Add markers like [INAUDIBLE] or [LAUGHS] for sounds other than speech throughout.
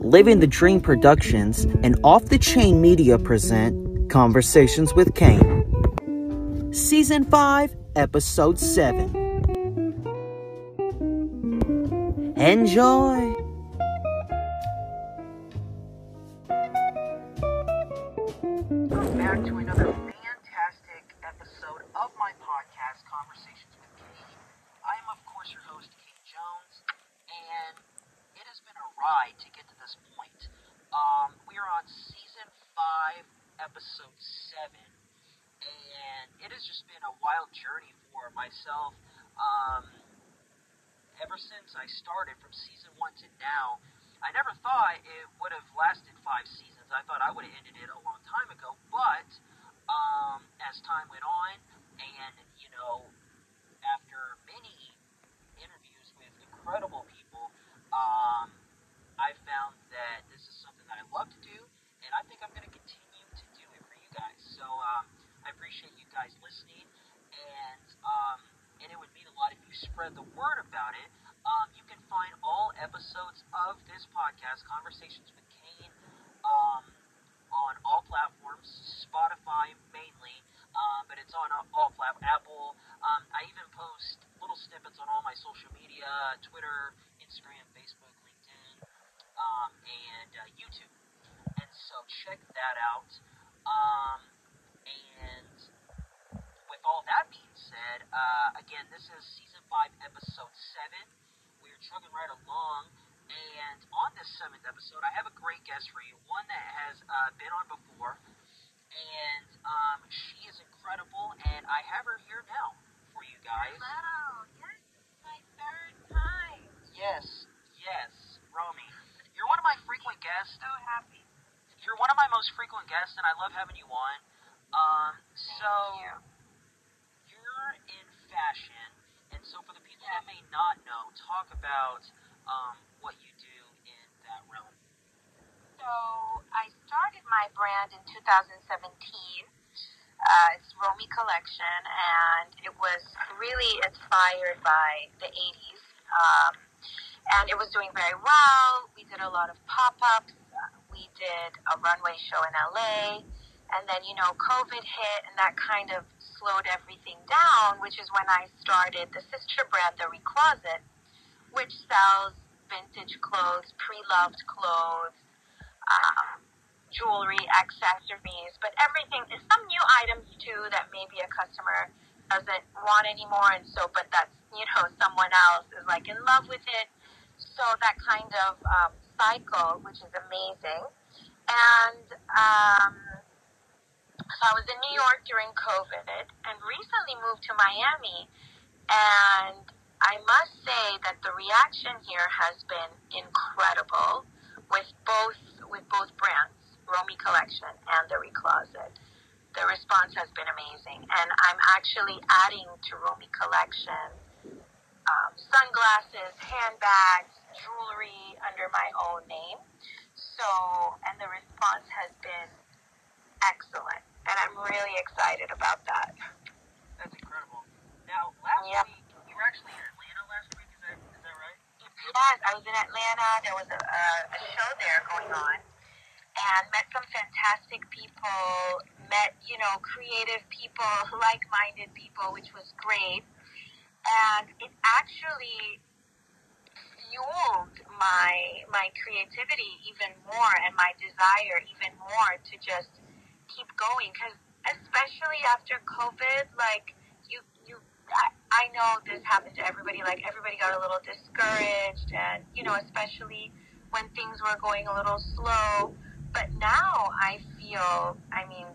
Living the Dream Productions and Off the Chain Media present Conversations with Kane. Season 5, Episode 7. Enjoy! Welcome back to another fantastic episode of my podcast, Conversations with Kane. I am, of course, your host, Kane Jones, and it has been a ride to get to this point. Um, we are on season five, episode seven, and it has just been a wild journey for myself. Um, ever since I started from season one to now, I never thought it would have lasted five seasons. I thought I would have ended it a long time ago, but um, as time went on, and you know, after many interviews with incredible people, um, I found that this is something that I love to do, and I think I'm going to continue to do it for you guys. So um, I appreciate you guys listening, and um, and it would mean a lot if you spread the word about it. Um, you can find all episodes of this podcast, Conversations with Kane, um, on all platforms, Spotify mainly, um, but it's on all platforms, Apple. Um, I even post little snippets on all my social media, Twitter, Instagram, Facebook, um, and uh, YouTube. And so check that out. Um, and with all that being said, uh, again, this is season 5, episode 7. We are chugging right along. And on this seventh episode, I have a great guest for you, one that has uh, been on before, and um, she is incredible, and I have her here now for you guys. Hello. Yes, my third time. Yes, yes, Romy. One of my frequent guests. So happy. You're one of my most frequent guests, and I love having you on. Um, so you. you're in fashion, and so for the people that may not know, talk about um, what you do in that realm. So I started my brand in 2017. Uh, it's Romy Collection, and it was really inspired by the 80s. Um, and it was doing very well. We did a lot of pop-ups. We did a runway show in LA. And then, you know, COVID hit, and that kind of slowed everything down, which is when I started the sister brand, The Recloset, which sells vintage clothes, pre-loved clothes, um, jewelry, accessories, but everything. Some new items too that maybe a customer doesn't want anymore, and so but that's you know someone else is like in love with it. So that kind of um, cycle, which is amazing, and um, so I was in New York during COVID, and recently moved to Miami, and I must say that the reaction here has been incredible with both with both brands, Romy Collection and the Recloset. The response has been amazing, and I'm actually adding to Romy Collection sunglasses, handbags, jewelry under my own name. So, and the response has been excellent, and I'm really excited about that. That's incredible. Now, last Yep. week you were actually in Atlanta last week. Is that is that right? Yes, I was in Atlanta. There was a, a, a show there going on, and met some fantastic people. Met you know creative people, [LAUGHS] like-minded people, which was great. And it actually fueled my my creativity even more and my desire even more to just keep going. Because especially after COVID, like you you I, I know this happened to everybody. Like everybody got a little discouraged, and you know, especially when things were going a little slow. But now I feel, I mean,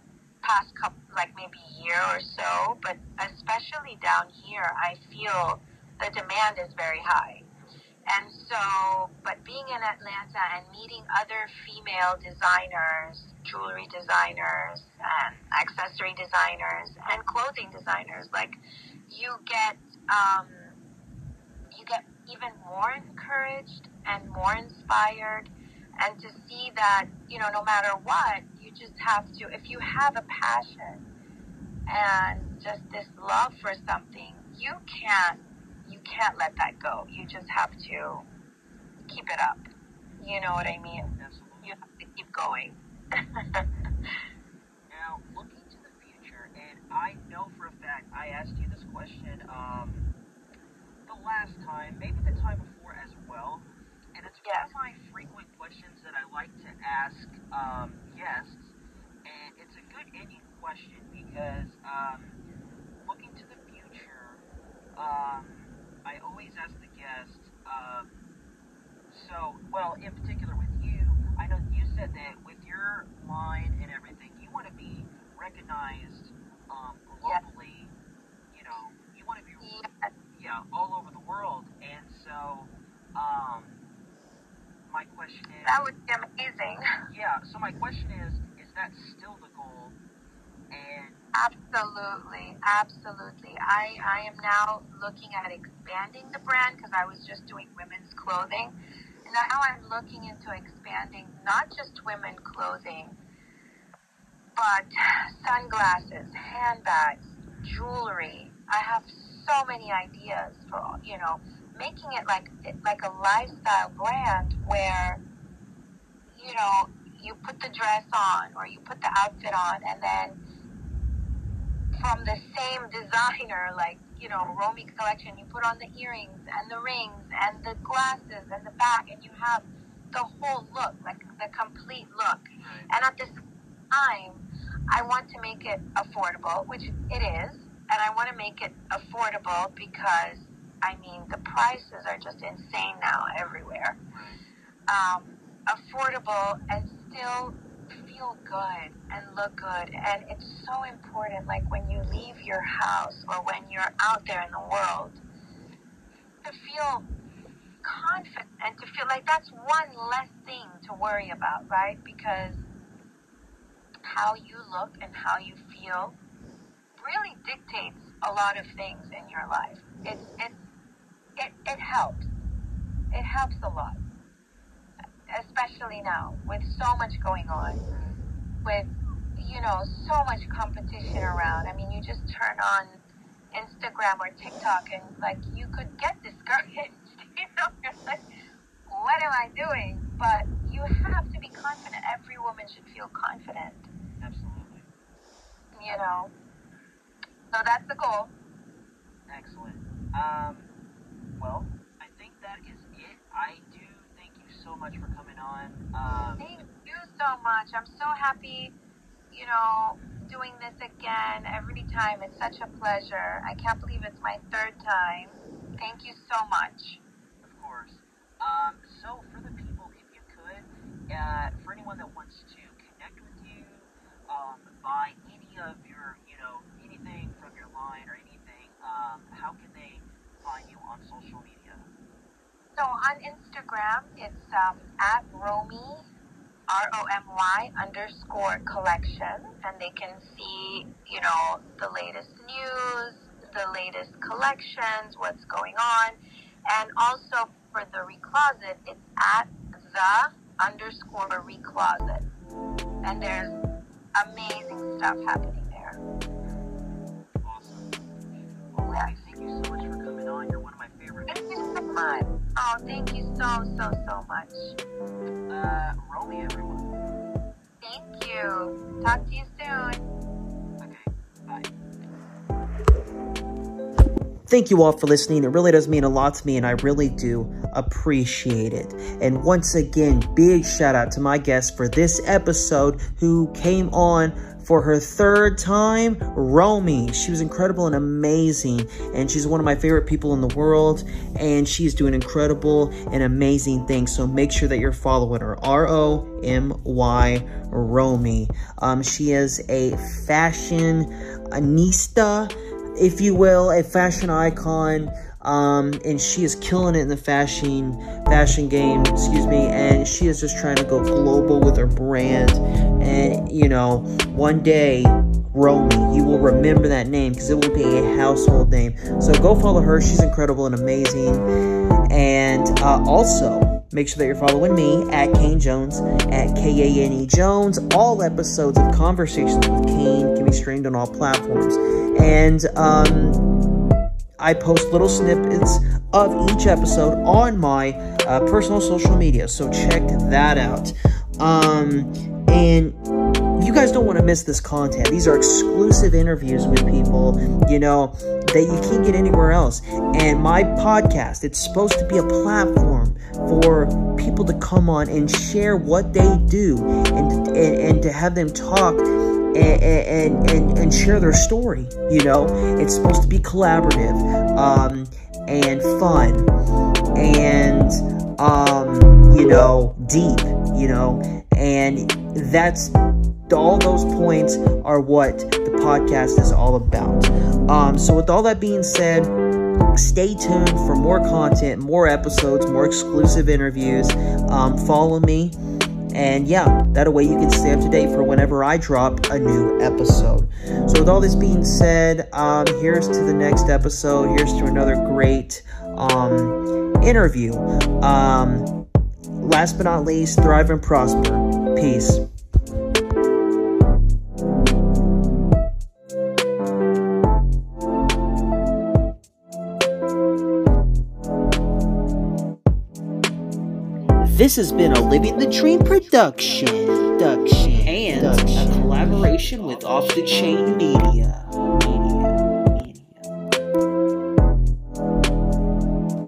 past couple, like maybe a year or so, but especially down here, I feel the demand is very high. And so, but being in Atlanta and meeting other female designers, jewelry designers, and accessory designers, and clothing designers, like you get um, you get even more encouraged and more inspired and to see that you know no matter what you just have to if you have a passion and just this love for something you can't you can't let that go you just have to keep it up You know what I mean? Absolutely. You have to keep going. [LAUGHS] Now, looking to the future, and I know for a fact I asked you this question um, the last time, maybe the time before as well, and it's Yes. one of my frequent questions that I like to ask um, guests, and it's a good ending question because um, looking to the future, um, I always ask the guest. Um, so, well, in particular with you, I know you said that with your line and everything, you want to be recognized um, Yes. You know, you want to be Yes. yeah all over the world, and so my question is That would be amazing. yeah. So my question is, is that still the goal? And Absolutely, absolutely. I, I am now looking at expanding the brand because I was just doing women's clothing. And now I'm looking into expanding not just women clothing, but sunglasses, handbags, jewelry. I have so many ideas for you know making it like like a lifestyle brand where you know you put the dress on or you put the outfit on and then from the same designer, like, you know, Romy collection, you put on the earrings and the rings and the glasses and the bag, and you have the whole look, like the complete look. And at this time, I want to make it affordable, which it is, and I want to make it affordable because, I mean, the prices are just insane now everywhere. Um, affordable and still feel good and look good. And it's so important, like when you leave your house or when you're out there in the world, to feel confident and to feel like that's one less thing to worry about, right? Because how you look and how you feel really dictates a lot of things in your life. It, it, it, it helps. It helps a lot. Especially now with so much going on with you know so much competition around. I mean, you just turn on Instagram or TikTok and like you could get discouraged. [LAUGHS] you know, you're like, what am I doing? But you have to be confident. Every woman should feel confident. absolutely You know. So that's the goal. excellent. Um, well, I think that is it. I do thank you so much for coming on. Um, Thank you so much. I'm so happy, you know, doing this again every time. It's such a pleasure. I can't believe it's my third time. Thank you so much. Of course. Um, so for the people, if you could, uh, for anyone that wants to connect with you, um, buy any of your, you know, anything from your line or anything, um, how can they find you on social media? So on Instagram, it's um, at Romy, R O M Y underscore collection, and they can see, you know, the latest news, the latest collections, what's going on, and also for the recloset, it's at the underscore recloset, and there's amazing stuff happening you so much. Oh, thank you so so so much. Uh, Romy, everyone. Thank you. Talk to you soon. Okay, bye. Thank you all for listening. It really does mean a lot to me, and I really do appreciate it. And once again, big shout out to my guest for this episode who came on for her third time, Romy. She was incredible and amazing, and she's one of my favorite people in the world, and she's doing incredible and amazing things. So make sure that you're following her. R O M Y Romy. Um, she is a fashionista if you will, a fashion icon. Um, and she is killing it in the fashion fashion game, excuse me, and she is just trying to go global with her brand. And you know, one day, Romy, you will remember that name because it will be a household name. So go follow her; she's incredible and amazing. And uh, also, make sure that you're following me at Kane Jones at K A N E Jones. All episodes of Conversations with Kane can be streamed on all platforms, and um. I post little snippets of each episode on my uh, personal social media. So check that out. Um, and you guys don't want to miss this content. These are exclusive interviews with people, you know, that you can't get anywhere else. And my podcast, it's supposed to be a platform for people to come on and share what they do and, and, and to have them talk and, and, and, share their story. You know, it's supposed to be collaborative um, and fun and, um, you know, deep, you know, and that's all those points are what the podcast is all about. Um, so, with all that being said, stay tuned for more content, more episodes, more exclusive interviews. Um, follow me. And yeah, that way you can stay up to date for whenever I drop a new episode. So, with all this being said, um, here's to the next episode. Here's to another great um, interview. Um, last but not least, thrive and prosper. Peace. This has been a Living the Dream production, production. And a collaboration with Off the Chain Media.